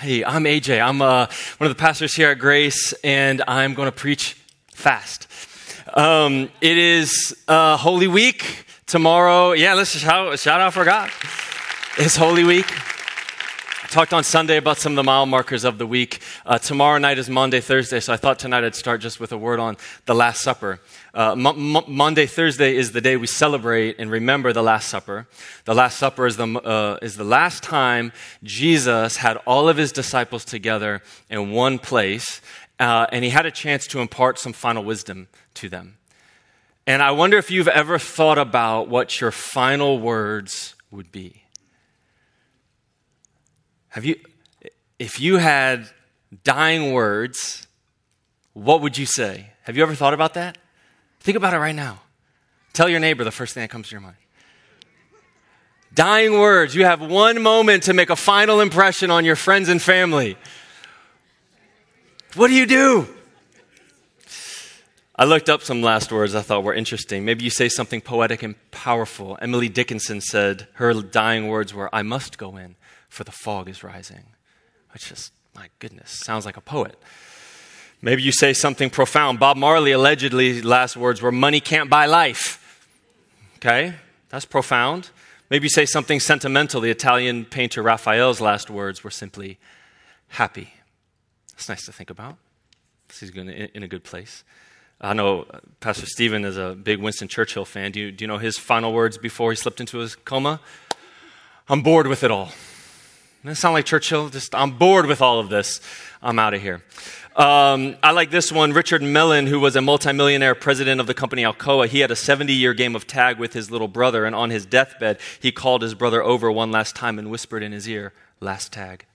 Hey, I'm AJ. I'm uh, one of the pastors here at Grace, and I'm going to preach fast. Um, it is uh, Holy Week tomorrow. Yeah, let's shout, shout out for God. It's Holy Week. Talked on Sunday about some of the mile markers of the week. Uh, tomorrow night is Maundy, Thursday, so I thought tonight I'd start just with a word on the Last Supper. Uh, Maundy, Thursday is the day we celebrate and remember the Last Supper. The Last Supper is the, uh, is the last time Jesus had all of his disciples together in one place, uh, and he had a chance to impart some final wisdom to them. And I wonder if you've ever thought about what your final words would be. Have you, if you had dying words, what would you say? Have you ever thought about that? Think about it right now. Tell your neighbor the first thing that comes to your mind. Dying words. You have one moment to make a final impression on your friends and family. What do you do? I looked up some last words I thought were interesting. Maybe you say something poetic and powerful. Emily Dickinson said her dying words were, I must go in, for the fog is rising. Which is, my goodness, sounds like a poet. Maybe you say something profound. Bob Marley allegedly, last words were, money can't buy life. Okay, that's profound. Maybe you say something sentimental. The Italian painter Raphael's last words were simply, happy. That's nice to think about. He's in a good place. I know uh, Pastor Stephen is a big Winston Churchill fan. Do you, do you know his final words before he slipped into his coma? I'm bored with it all. Doesn't sound like Churchill? Just, I'm bored with all of this. I'm out of here. Um, I like this one. Richard Mellon, who was a multimillionaire president of the company Alcoa, he had a 70 year game of tag with his little brother, and on his deathbed, he called his brother over one last time and whispered in his ear, Last tag.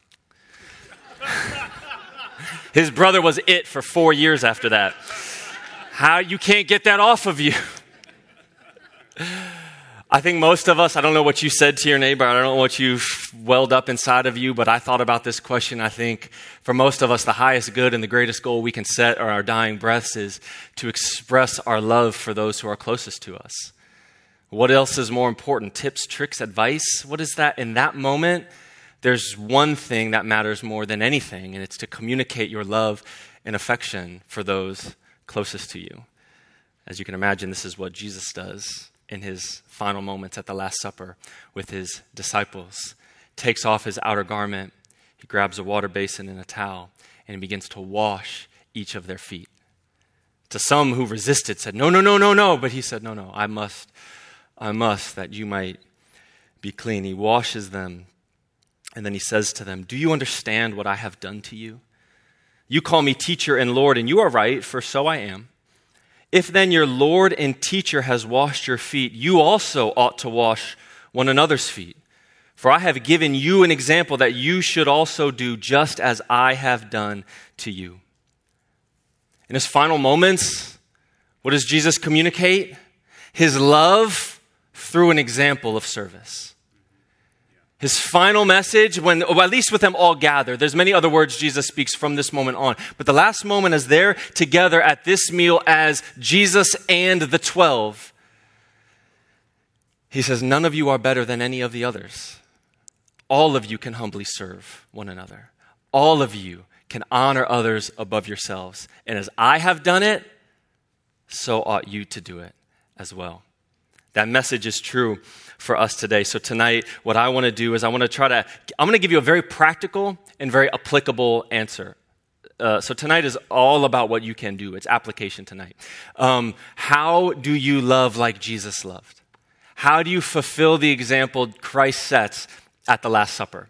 his brother was it for four years after that. How you can't get that off of you. I think most of us, I don't know what you said to your neighbor, I don't know what you've welled up inside of you, but I thought about this question. I think for most of us, the highest good and the greatest goal we can set are our dying breaths is to express our love for those who are closest to us. What else is more important? Tips, tricks, advice? What is that? In that moment, there's one thing that matters more than anything, and it's to communicate your love and affection for those closest to you. As you can imagine, this is what Jesus does in his final moments at the Last Supper with his disciples. Takes off his outer garment, he grabs a water basin and a towel, and he begins to wash each of their feet. To some who resisted, said, No, no, no, no, no. But he said, No, no, I must, I must, that you might be clean. He washes them, and then he says to them, Do you understand what I have done to you? You call me teacher and Lord, and you are right, for so I am. If then your Lord and teacher has washed your feet, you also ought to wash one another's feet. For I have given you an example that you should also do just as I have done to you. In his final moments, what does Jesus communicate? His love through an example of service his final message when or at least with them all gathered there's many other words jesus speaks from this moment on. But the last moment is they're together at this meal as jesus and the 12 he says none of you are better than any of the others. All of you can humbly serve one another. All of you can honor others above yourselves. And as i have done it so ought you to do it as well that message is true for us today. So tonight, what I want to do is I want to try to, I'm going to give you a very practical and very applicable answer. Uh, so tonight is all about what you can do. It's application tonight. Um, how do you love like Jesus loved? How do you fulfill the example Christ sets at the Last Supper?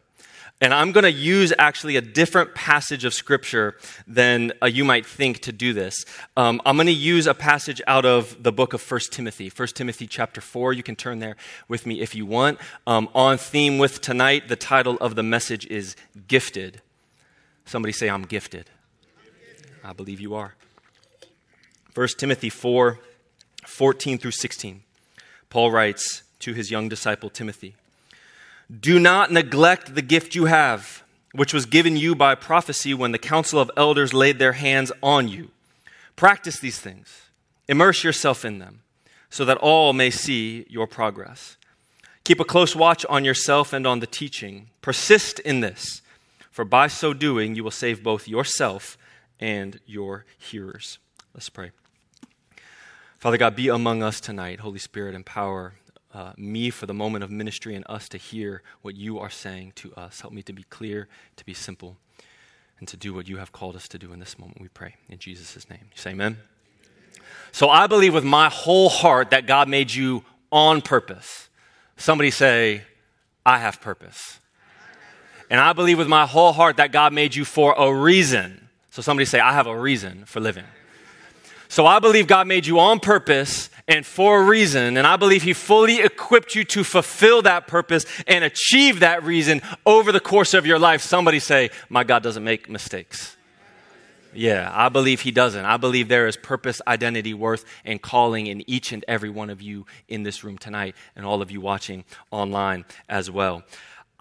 And I'm going to use actually a different passage of scripture than uh, you might think to do this. Um, I'm going to use a passage out of the book of 1 Timothy, 1 Timothy chapter 4. You can turn there with me if you want. Um, on theme with tonight, the title of the message is Gifted. Somebody say, I'm gifted. I believe you are. 1 Timothy 4 14 through 16. Paul writes to his young disciple Timothy. Do not neglect the gift you have, which was given you by prophecy when the council of elders laid their hands on you. Practice these things, immerse yourself in them, so that all may see your progress. Keep a close watch on yourself and on the teaching. Persist in this, for by so doing you will save both yourself and your hearers. Let's pray. Father God, be among us tonight. Holy Spirit, empower uh, me for the moment of ministry and us to hear what you are saying to us. Help me to be clear, to be simple, and to do what you have called us to do in this moment, we pray. In Jesus' name. You say amen? So I believe with my whole heart that God made you on purpose. Somebody say, I have purpose. And I believe with my whole heart that God made you for a reason. So somebody say, I have a reason for living. So I believe God made you on purpose and for a reason. And I believe He fully equipped you to fulfill that purpose and achieve that reason over the course of your life. Somebody say, My God doesn't make mistakes. Yeah, I believe He doesn't. I believe there is purpose, identity, worth, and calling in each and every one of you in this room tonight and all of you watching online as well.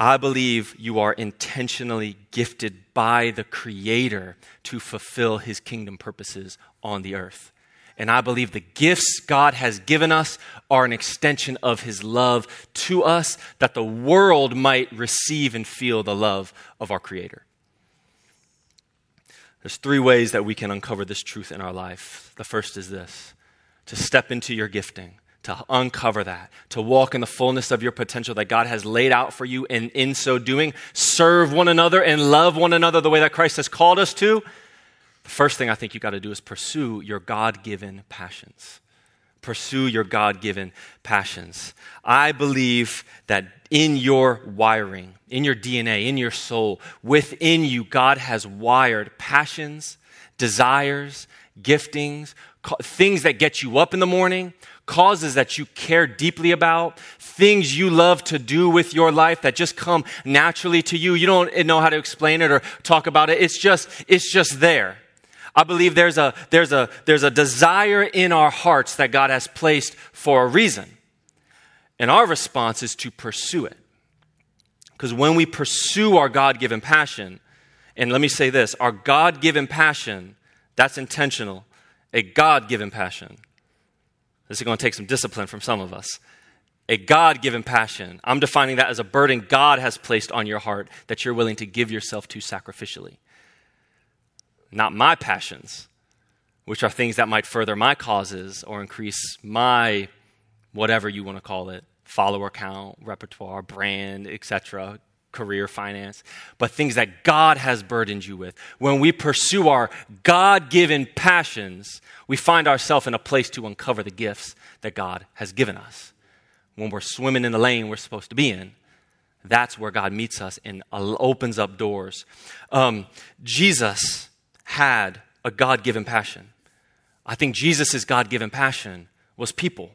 I believe you are intentionally gifted by the Creator to fulfill His kingdom purposes on the earth. And I believe the gifts God has given us are an extension of His love to us, that the world might receive and feel the love of our Creator. There's three ways that we can uncover this truth in our life. The first is this to step into your gifting to uncover that, to walk in the fullness of your potential that God has laid out for you, and in so doing, serve one another and love one another the way that Christ has called us to. First thing I think you've got to do is pursue your God given passions. Pursue your God given passions. I believe that in your wiring, in your DNA, in your soul, within you, God has wired passions, desires, giftings, things that get you up in the morning, causes that you care deeply about, things you love to do with your life that just come naturally to you. You don't know how to explain it or talk about it. It's just, it's just there. I believe there's a, there's a, there's a desire in our hearts that God has placed for a reason. And our response is to pursue it. Because when we pursue our God given passion, and let me say this our God given passion, that's intentional, a God given passion this is going to take some discipline from some of us. A God given passion. I'm defining that as a burden God has placed on your heart that you're willing to give yourself to sacrificially. Not my passions, which are things that might further my causes or increase my whatever you want to call it follower count, repertoire, brand, etc., career, finance, but things that God has burdened you with. When we pursue our God given passions, we find ourselves in a place to uncover the gifts that God has given us. When we're swimming in the lane we're supposed to be in, that's where God meets us and opens up doors. Um, Jesus had a God given passion. I think Jesus' God given passion was people,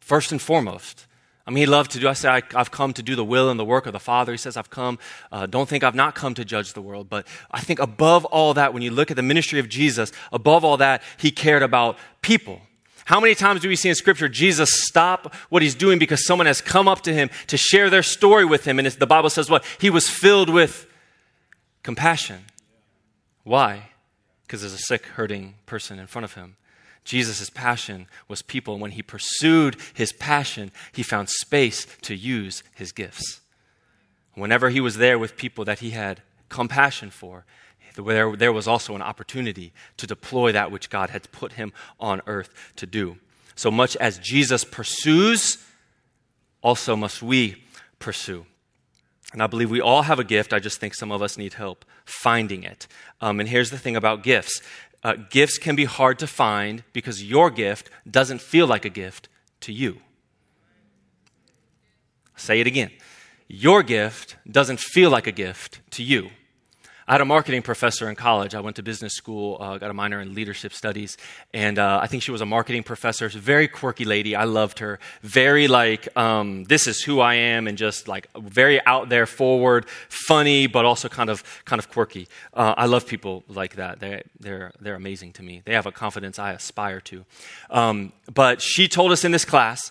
first and foremost. I mean, he loved to do, I say, I, have come to do the will and the work of the Father. He says, I've come, uh, don't think I've not come to judge the world. But I think above all that, when you look at the ministry of Jesus, above all that, he cared about people. How many times do we see in Scripture Jesus stop what he's doing because someone has come up to him to share their story with him? And the Bible says what? He was filled with compassion. Why? Because there's a sick, hurting person in front of him. Jesus' passion was people, and when he pursued his passion, he found space to use his gifts. Whenever he was there with people that he had compassion for, there, there was also an opportunity to deploy that which God had put him on earth to do. So much as Jesus pursues, also must we pursue. And I believe we all have a gift. I just think some of us need help finding it. Um, and here's the thing about gifts uh, gifts can be hard to find because your gift doesn't feel like a gift to you. Say it again. Your gift doesn't feel like a gift to you. I had a marketing professor in college. I went to business school, uh, got a minor in leadership studies, and uh, I think she was a marketing professor. A very quirky lady. I loved her. Very like, um, this is who I am, and just like very out there, forward, funny, but also kind of kind of quirky. Uh, I love people like that. They, they're they're amazing to me. They have a confidence I aspire to. Um, but she told us in this class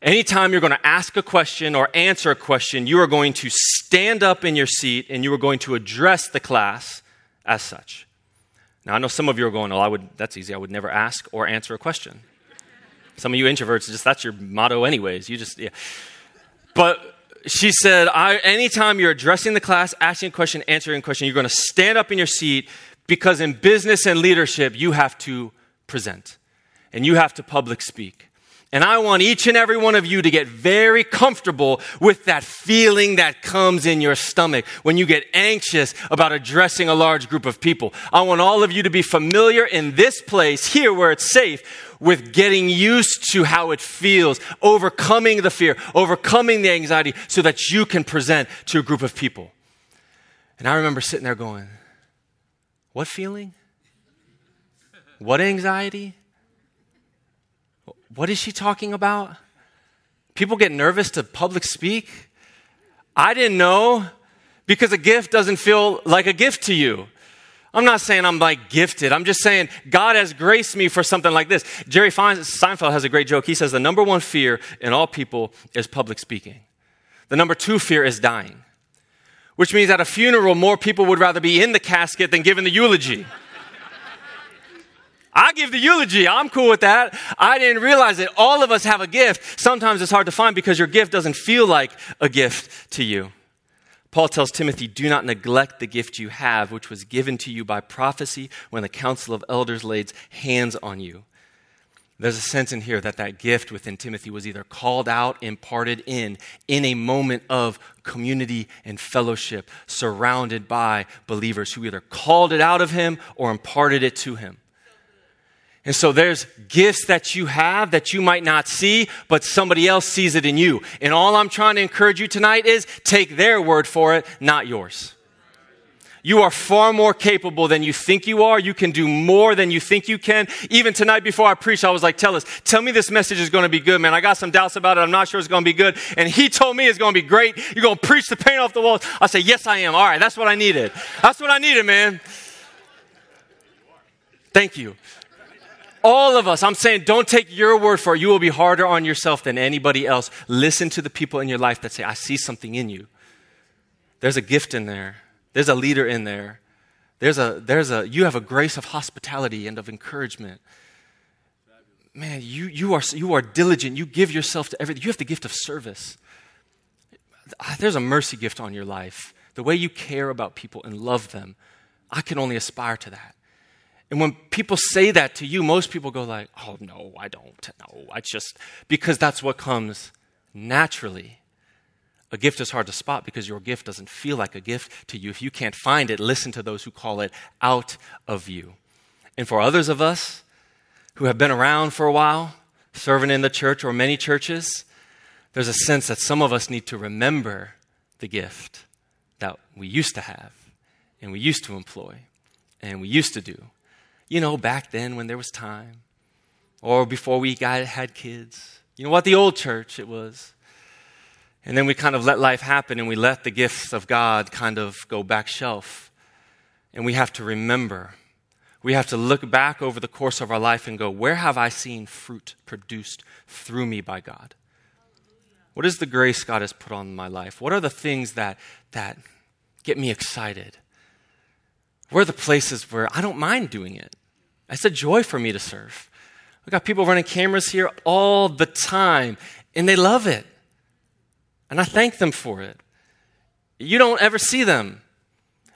Anytime you're going to ask a question or answer a question, you are going to stand up in your seat and you are going to address the class as such. Now, I know some of you are going, oh, I would, that's easy. I would never ask or answer a question. Some of you introverts, just that's your motto, anyways. You just, yeah. But she said, I, anytime you're addressing the class, asking a question, answering a question, you're going to stand up in your seat because in business and leadership, you have to present and you have to public speak. And I want each and every one of you to get very comfortable with that feeling that comes in your stomach when you get anxious about addressing a large group of people. I want all of you to be familiar in this place here where it's safe with getting used to how it feels, overcoming the fear, overcoming the anxiety so that you can present to a group of people. And I remember sitting there going, What feeling? What anxiety? What is she talking about? People get nervous to public speak. I didn't know because a gift doesn't feel like a gift to you. I'm not saying I'm like gifted. I'm just saying God has graced me for something like this. Jerry Seinfeld has a great joke. He says the number one fear in all people is public speaking. The number two fear is dying, which means at a funeral, more people would rather be in the casket than given the eulogy. I give the eulogy. I'm cool with that. I didn't realize that all of us have a gift. Sometimes it's hard to find because your gift doesn't feel like a gift to you. Paul tells Timothy, Do not neglect the gift you have, which was given to you by prophecy when the council of elders laid hands on you. There's a sense in here that that gift within Timothy was either called out, imparted in, in a moment of community and fellowship, surrounded by believers who either called it out of him or imparted it to him. And so there's gifts that you have that you might not see, but somebody else sees it in you. And all I'm trying to encourage you tonight is take their word for it, not yours. You are far more capable than you think you are. You can do more than you think you can. Even tonight before I preached, I was like, tell us, tell me this message is going to be good, man. I got some doubts about it. I'm not sure it's going to be good. And he told me it's going to be great. You're going to preach the paint off the walls. I say, yes, I am. All right. That's what I needed. That's what I needed, man. Thank you. All of us, I'm saying, don't take your word for it. You will be harder on yourself than anybody else. Listen to the people in your life that say, I see something in you. There's a gift in there, there's a leader in there. There's a, there's a, you have a grace of hospitality and of encouragement. Man, you, you, are, you are diligent. You give yourself to everything. You have the gift of service. Ah, there's a mercy gift on your life. The way you care about people and love them, I can only aspire to that. And when people say that to you, most people go like, "Oh no, I don't. No, I just because that's what comes naturally." A gift is hard to spot because your gift doesn't feel like a gift to you. If you can't find it, listen to those who call it out of you. And for others of us who have been around for a while, serving in the church or many churches, there's a sense that some of us need to remember the gift that we used to have and we used to employ and we used to do you know, back then when there was time, or before we got, had kids. You know what? The old church it was. And then we kind of let life happen and we let the gifts of God kind of go back shelf. And we have to remember. We have to look back over the course of our life and go, where have I seen fruit produced through me by God? What is the grace God has put on my life? What are the things that, that get me excited? Where are the places where I don't mind doing it? It's a joy for me to serve. We got people running cameras here all the time, and they love it. And I thank them for it. You don't ever see them.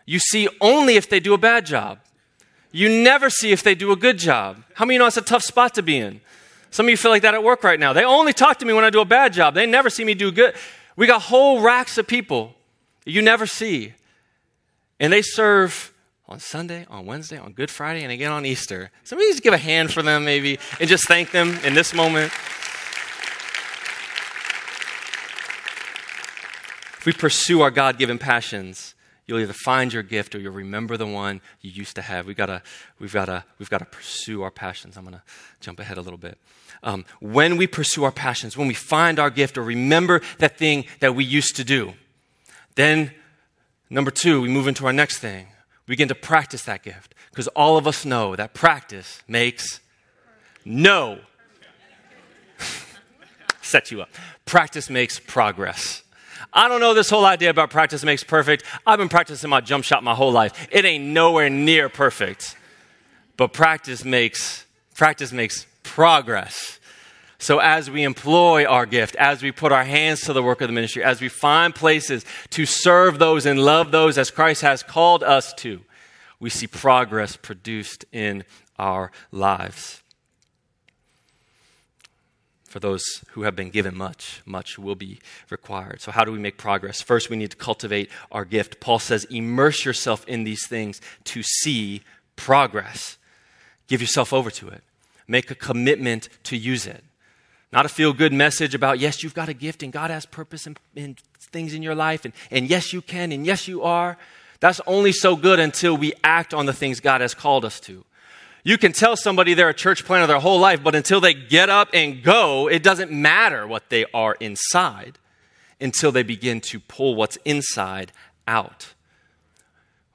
You see only if they do a bad job. You never see if they do a good job. How many of you know it's a tough spot to be in? Some of you feel like that at work right now. They only talk to me when I do a bad job. They never see me do good. We got whole racks of people you never see. And they serve on Sunday, on Wednesday, on Good Friday, and again on Easter. Somebody just give a hand for them, maybe, and just thank them in this moment. If we pursue our God given passions, you'll either find your gift or you'll remember the one you used to have. We've got to, we've got to, we've got to pursue our passions. I'm going to jump ahead a little bit. Um, when we pursue our passions, when we find our gift or remember that thing that we used to do, then number two, we move into our next thing we begin to practice that gift because all of us know that practice makes no set you up. Practice makes progress. I don't know this whole idea about practice makes perfect. I've been practicing my jump shot my whole life. It ain't nowhere near perfect. But practice makes practice makes progress. So, as we employ our gift, as we put our hands to the work of the ministry, as we find places to serve those and love those as Christ has called us to, we see progress produced in our lives. For those who have been given much, much will be required. So, how do we make progress? First, we need to cultivate our gift. Paul says, immerse yourself in these things to see progress. Give yourself over to it, make a commitment to use it. Not a feel good message about, yes, you've got a gift and God has purpose and, and things in your life, and, and yes, you can, and yes, you are. That's only so good until we act on the things God has called us to. You can tell somebody they're a church planter their whole life, but until they get up and go, it doesn't matter what they are inside until they begin to pull what's inside out.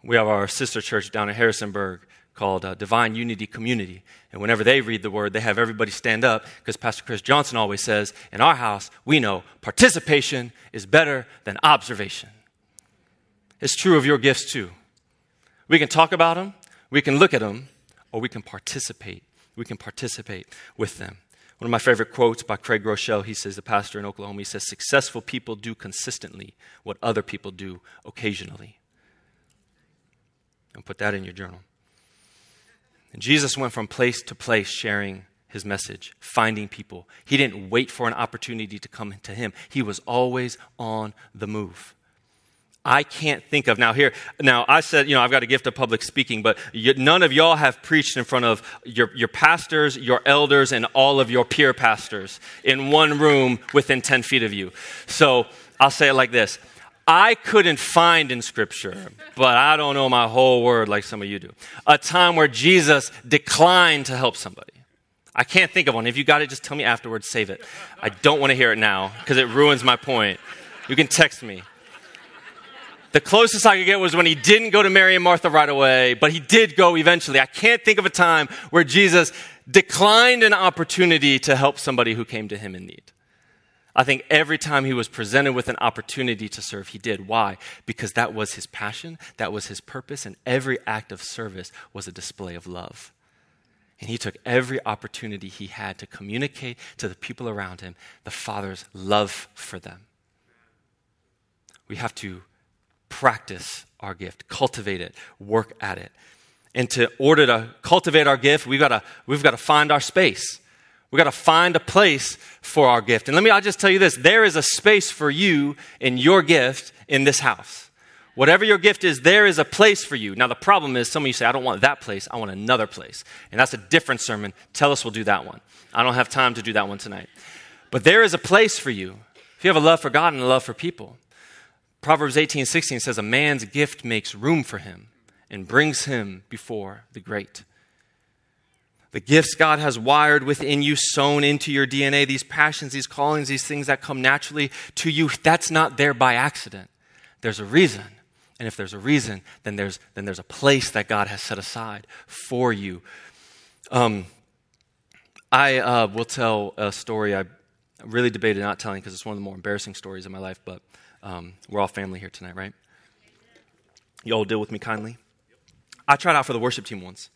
We have our sister church down in Harrisonburg called uh, Divine Unity Community. And whenever they read the word, they have everybody stand up because Pastor Chris Johnson always says, In our house, we know participation is better than observation. It's true of your gifts too. We can talk about them, we can look at them, or we can participate. We can participate with them. One of my favorite quotes by Craig Groeschel, he says, the pastor in Oklahoma, he says, Successful people do consistently what other people do occasionally. And put that in your journal. And Jesus went from place to place sharing his message, finding people. He didn't wait for an opportunity to come to him, he was always on the move. I can't think of now here. Now I said, you know, I've got a gift of public speaking, but you, none of y'all have preached in front of your, your pastors, your elders, and all of your peer pastors in one room within 10 feet of you. So I'll say it like this I couldn't find in Scripture, but I don't know my whole word like some of you do, a time where Jesus declined to help somebody. I can't think of one. If you got it, just tell me afterwards, save it. I don't want to hear it now because it ruins my point. You can text me. The closest I could get was when he didn't go to Mary and Martha right away, but he did go eventually. I can't think of a time where Jesus declined an opportunity to help somebody who came to him in need. I think every time he was presented with an opportunity to serve, he did. Why? Because that was his passion, that was his purpose, and every act of service was a display of love. And he took every opportunity he had to communicate to the people around him the Father's love for them. We have to practice our gift, cultivate it, work at it. And to order to cultivate our gift, we've got to, we've got to find our space. We've got to find a place for our gift. And let me, I'll just tell you this there is a space for you in your gift in this house. Whatever your gift is, there is a place for you. Now, the problem is some of you say, I don't want that place, I want another place. And that's a different sermon. Tell us we'll do that one. I don't have time to do that one tonight. But there is a place for you if you have a love for God and a love for people. Proverbs 18 16 says, A man's gift makes room for him and brings him before the great. The gifts God has wired within you, sown into your DNA, these passions, these callings, these things that come naturally to you, that's not there by accident. There's a reason. And if there's a reason, then there's, then there's a place that God has set aside for you. Um, I uh, will tell a story I really debated not telling because it's one of the more embarrassing stories in my life, but um, we're all family here tonight, right? You all deal with me kindly? I tried out for the worship team once.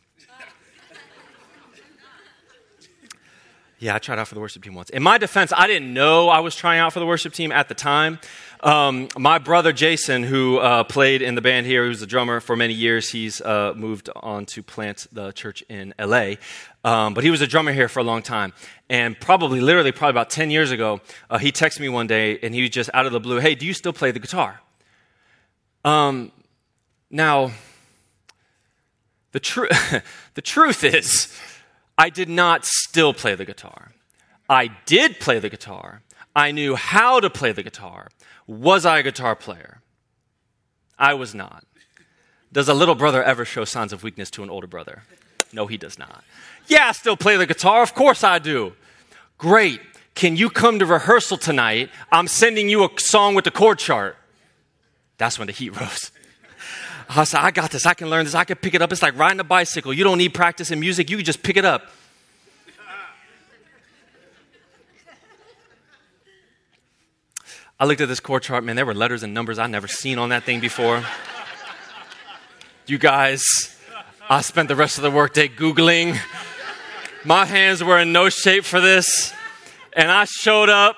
Yeah, I tried out for the worship team once. In my defense, I didn't know I was trying out for the worship team at the time. Um, my brother Jason, who uh, played in the band here, who's a drummer for many years, he's uh, moved on to plant the church in LA. Um, but he was a drummer here for a long time. And probably, literally, probably about 10 years ago, uh, he texted me one day and he was just out of the blue, Hey, do you still play the guitar? Um, now, the, tr- the truth is, I did not still play the guitar. I did play the guitar. I knew how to play the guitar. Was I a guitar player? I was not. Does a little brother ever show signs of weakness to an older brother? No, he does not. Yeah, I still play the guitar. Of course I do. Great. Can you come to rehearsal tonight? I'm sending you a song with the chord chart. That's when the heat rose. I said, I got this. I can learn this. I can pick it up. It's like riding a bicycle. You don't need practice in music. You can just pick it up. I looked at this chord chart, man. There were letters and numbers I'd never seen on that thing before. you guys, I spent the rest of the workday Googling. My hands were in no shape for this. and I showed up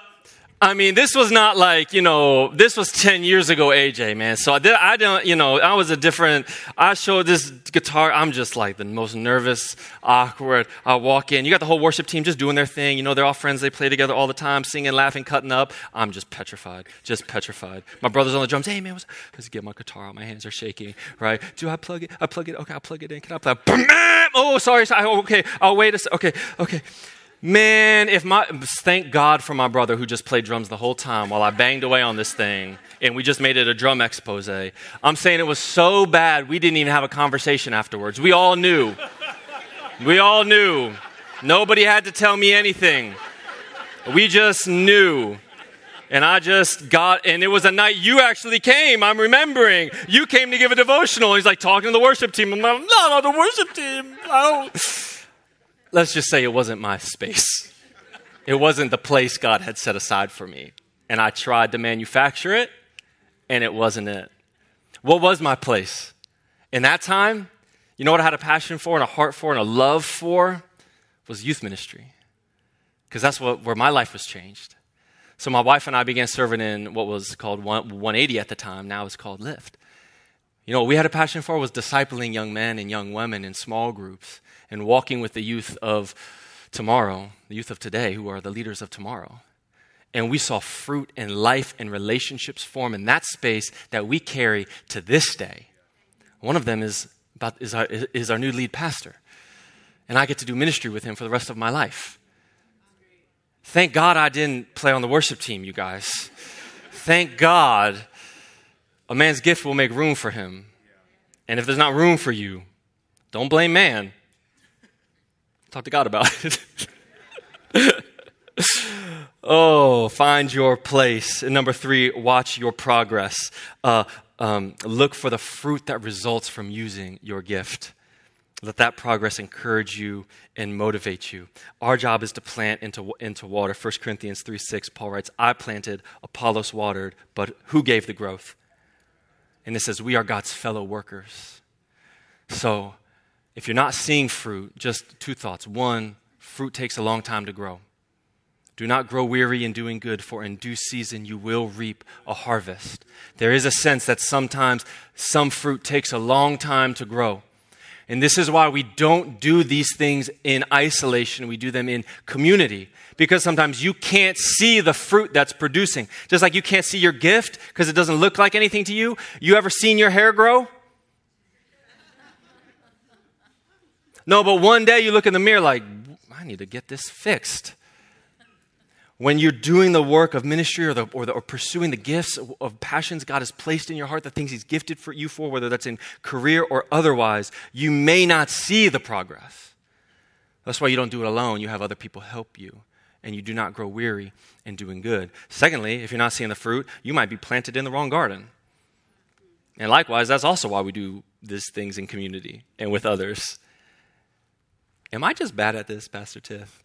I mean, this was not like, you know, this was 10 years ago, AJ, man. So I, did, I don't, you know, I was a different, I showed this guitar. I'm just like the most nervous, awkward. I walk in. You got the whole worship team just doing their thing. You know, they're all friends. They play together all the time, singing, laughing, cutting up. I'm just petrified, just petrified. My brother's on the drums. Hey, man, what's, let's get my guitar out. My hands are shaking, right? Do I plug it? I plug it. Okay, I'll plug it in. Can I plug it? Oh, sorry. sorry. Okay, I'll wait a second. Okay, okay. Man, if my thank God for my brother who just played drums the whole time while I banged away on this thing and we just made it a drum expose. I'm saying it was so bad we didn't even have a conversation afterwards. We all knew. We all knew. Nobody had to tell me anything. We just knew. And I just got, and it was a night you actually came. I'm remembering. You came to give a devotional. He's like talking to the worship team. I'm like, not on the worship team. I don't let's just say it wasn't my space. It wasn't the place God had set aside for me. And I tried to manufacture it, and it wasn't it. What was my place? In that time, you know what I had a passion for and a heart for and a love for? Was youth ministry. Because that's what, where my life was changed. So my wife and I began serving in what was called 180 at the time. Now it's called Lift. You know, what we had a passion for was discipling young men and young women in small groups and walking with the youth of tomorrow, the youth of today, who are the leaders of tomorrow. And we saw fruit and life and relationships form in that space that we carry to this day. One of them is, about, is, our, is our new lead pastor. And I get to do ministry with him for the rest of my life. Thank God I didn't play on the worship team, you guys. Thank God a man's gift will make room for him. And if there's not room for you, don't blame man. Talk to God about it. oh, find your place. And number three, watch your progress. Uh, um, look for the fruit that results from using your gift. Let that progress encourage you and motivate you. Our job is to plant into, into water. 1 Corinthians 3 6, Paul writes, I planted, Apollos watered, but who gave the growth? And it says, We are God's fellow workers. So, if you're not seeing fruit, just two thoughts. One, fruit takes a long time to grow. Do not grow weary in doing good, for in due season you will reap a harvest. There is a sense that sometimes some fruit takes a long time to grow. And this is why we don't do these things in isolation. We do them in community because sometimes you can't see the fruit that's producing. Just like you can't see your gift because it doesn't look like anything to you. You ever seen your hair grow? No, but one day you look in the mirror like, I need to get this fixed. When you're doing the work of ministry or, the, or, the, or pursuing the gifts of, passions God has placed in your heart, the things He's gifted for you for, whether that's in career or otherwise, you may not see the progress. That's why you don't do it alone. You have other people help you and you do not grow weary in doing good. Secondly, if you're not seeing the fruit, you might be planted in the wrong garden. And likewise, that's also why we do these things in community and with others. Am I just bad at this, Pastor Tiff?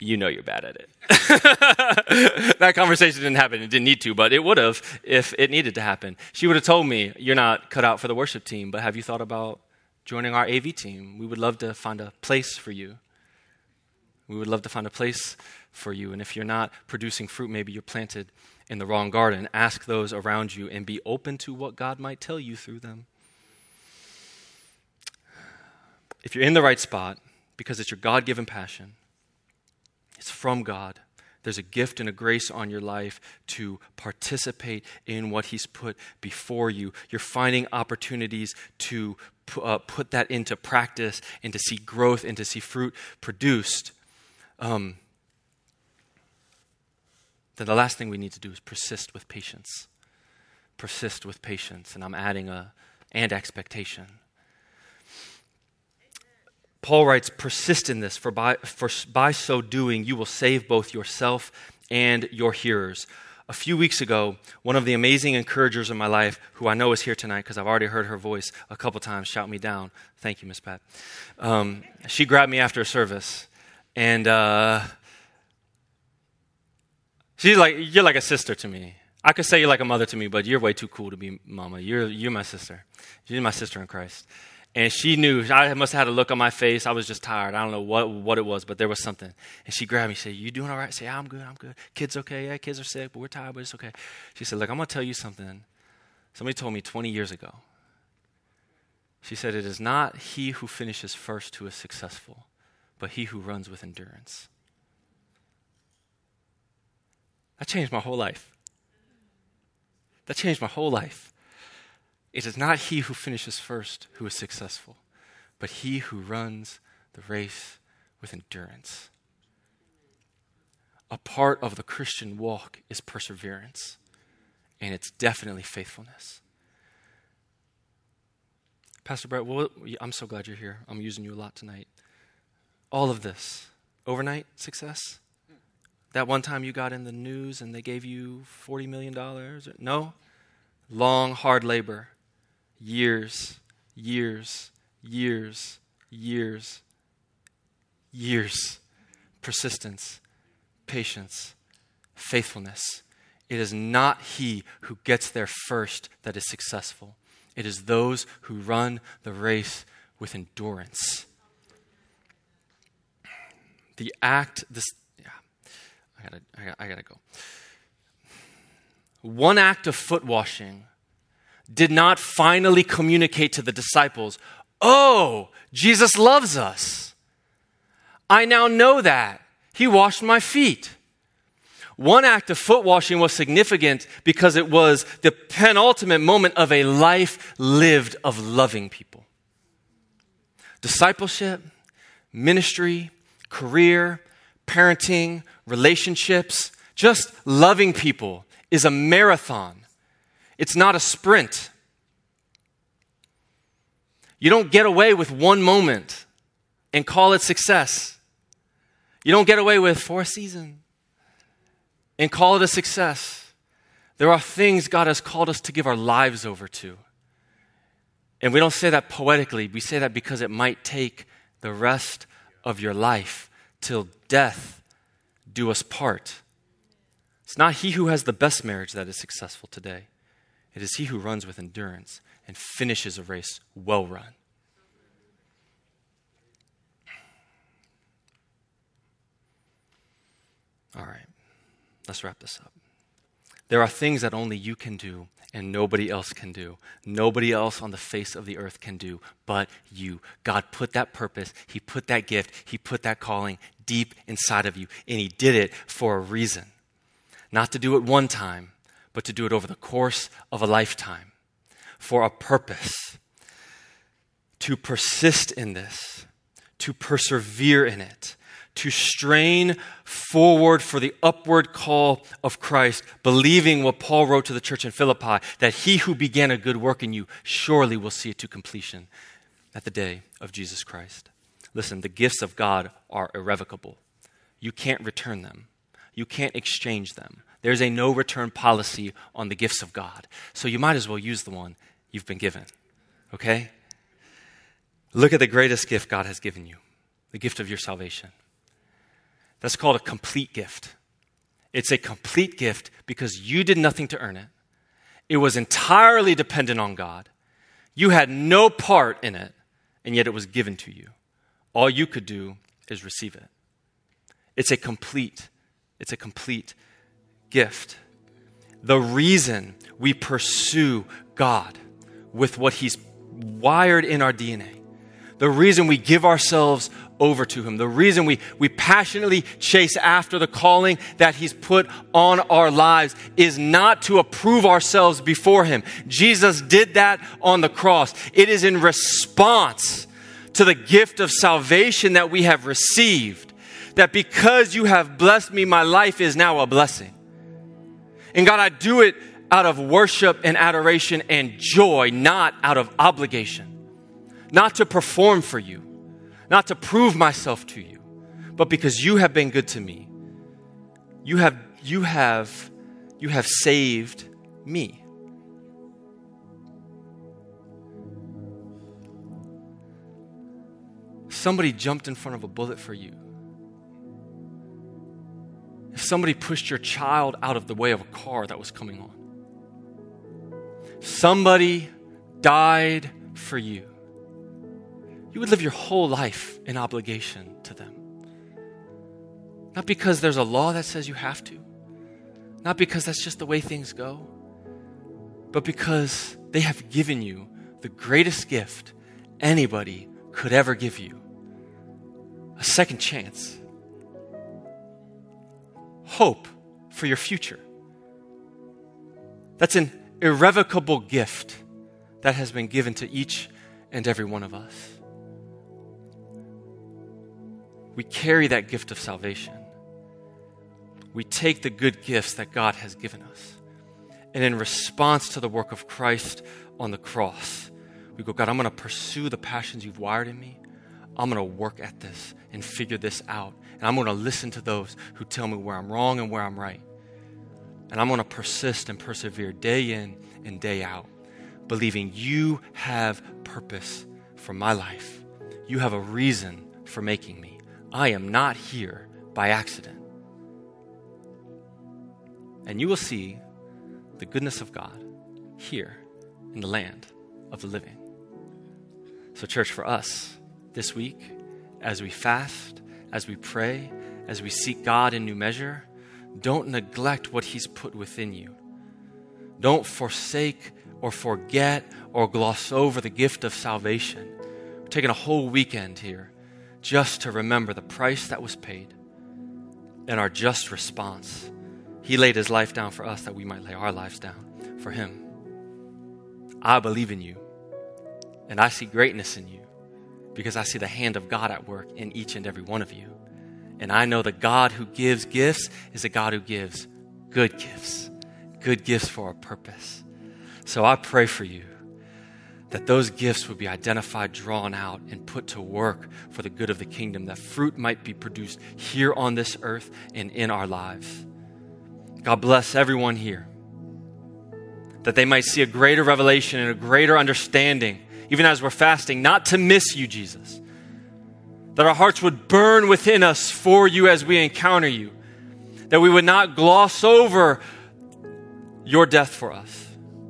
You know you're bad at it. that conversation didn't happen. It didn't need to, but it would have if it needed to happen. She would have told me, You're not cut out for the worship team, but have you thought about joining our AV team? We would love to find a place for you. We would love to find a place for you. And if you're not producing fruit, maybe you're planted in the wrong garden. Ask those around you and be open to what God might tell you through them. If you're in the right spot, because it's your God given passion, it's from God. There's a gift and a grace on your life to participate in what He's put before you. You're finding opportunities to uh, put that into practice and to see growth and to see fruit produced um, then the last thing we need to do is persist with patience. Persist with patience. And I'm adding a and expectation. Paul writes, persist in this, for by, for by so doing you will save both yourself and your hearers. A few weeks ago, one of the amazing encouragers in my life, who I know is here tonight because I've already heard her voice a couple times shout me down. Thank you, Miss Pat. Um, she grabbed me after a service and uh, she's like, You're like a sister to me. I could say you're like a mother to me, but you're way too cool to be mama. You're, you're my sister. You're my sister in Christ. And she knew. I must have had a look on my face. I was just tired. I don't know what, what it was, but there was something. And she grabbed me. She said, You doing all right? I Yeah, I'm good. I'm good. Kids okay? Yeah, kids are sick, but we're tired, but it's okay. She said, Look, I'm going to tell you something. Somebody told me 20 years ago. She said, It is not he who finishes first who is successful, but he who runs with endurance. That changed my whole life. That changed my whole life. It is not he who finishes first who is successful, but he who runs the race with endurance. A part of the Christian walk is perseverance, and it's definitely faithfulness. Pastor Brett, well, I'm so glad you're here. I'm using you a lot tonight. All of this, overnight success? That one time you got in the news and they gave you $40 million? No. Long, hard labor. Years, years, years, years, years. Persistence, patience, faithfulness. It is not he who gets there first that is successful. It is those who run the race with endurance. The act, this, I gotta, I gotta, I gotta go. One act of foot washing did not finally communicate to the disciples, oh, Jesus loves us. I now know that. He washed my feet. One act of foot washing was significant because it was the penultimate moment of a life lived of loving people. Discipleship, ministry, career, parenting, relationships, just loving people is a marathon. It's not a sprint. You don't get away with one moment and call it success. You don't get away with four seasons and call it a success. There are things God has called us to give our lives over to. And we don't say that poetically, we say that because it might take the rest of your life till death do us part. It's not he who has the best marriage that is successful today, it is he who runs with endurance and finishes a race well run. All right, let's wrap this up. There are things that only you can do and nobody else can do. Nobody else on the face of the earth can do but you. God put that purpose, He put that gift, He put that calling deep inside of you, and He did it for a reason. Not to do it one time, but to do it over the course of a lifetime for a purpose. To persist in this, to persevere in it, to strain forward for the upward call of Christ, believing what Paul wrote to the church in Philippi that he who began a good work in you surely will see it to completion at the day of Jesus Christ. Listen, the gifts of God are irrevocable. You can't return them, you can't exchange them. There's a no return policy on the gifts of God. So you might as well use the one you've been given. Okay? Look at the greatest gift God has given you the gift of your salvation. That's called a complete gift. It's a complete gift because you did nothing to earn it. It was entirely dependent on God. You had no part in it, and yet it was given to you. All you could do is receive it. It's a complete, it's a complete gift. The reason we pursue God with what He's wired in our DNA, the reason we give ourselves over to Him. The reason we, we passionately chase after the calling that He's put on our lives is not to approve ourselves before Him. Jesus did that on the cross. It is in response to the gift of salvation that we have received that because you have blessed me, my life is now a blessing. And God, I do it out of worship and adoration and joy, not out of obligation, not to perform for you not to prove myself to you, but because you have been good to me. You have, you have, you have saved me. Somebody jumped in front of a bullet for you. If somebody pushed your child out of the way of a car that was coming on. Somebody died for you. you would live your whole life in obligation to them. Not because there's a law that says you have to, not because that's just the way things go, but because they have given you the greatest gift anybody could ever give you a second chance, hope for your future. That's an irrevocable gift that has been given to each and every one of us. We carry that gift of salvation. We take the good gifts that God has given us. And in response to the work of Christ on the cross, we go, God, I'm going to pursue the passions you've wired in me. I'm going to work at this and figure this out. And I'm going to listen to those who tell me where I'm wrong and where I'm right. And I'm going to persist and persevere day in and day out, believing you have purpose for my life. You have a reason for making me. I am not here by accident. And you will see the goodness of God here in the land of the living. So, church, for us this week, as we fast, as we pray, as we seek God in new measure, don't neglect what He's put within you. Don't forsake or forget or gloss over the gift of salvation. We're taking a whole weekend here just to remember the price that was paid and our just response. He laid his life down for us that we might lay our lives down for him. I believe in you, and I see greatness in you because I see the hand of God at work in each and every one of you. And I know the God who gives gifts is a God who gives good gifts, good gifts for a purpose. So I pray for you that those gifts would be identified, drawn out, and put to work for the good of the kingdom, that fruit might be produced here on this earth and in our lives. God bless everyone here, that they might see a greater revelation and a greater understanding, even as we're fasting, not to miss you, Jesus. That our hearts would burn within us for you as we encounter you. That we would not gloss over your death for us,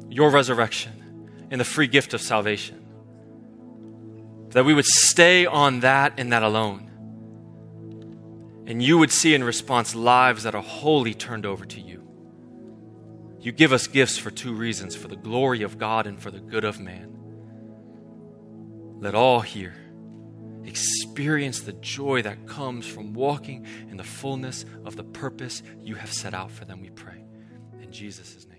your resurrection and the free gift of salvation. That we would stay on that and that alone. And you would see in response lives that are wholly turned over to you. You give us gifts for two reasons for the glory of God and for the good of man. Let all here experience the joy that comes from walking in the fullness of the purpose you have set out for them, we pray. In Jesus' name.